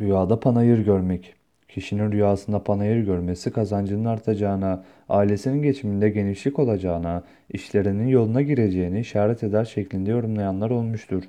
Rüyada panayır görmek. Kişinin rüyasında panayır görmesi kazancının artacağına, ailesinin geçiminde genişlik olacağına, işlerinin yoluna gireceğini işaret eder şeklinde yorumlayanlar olmuştur.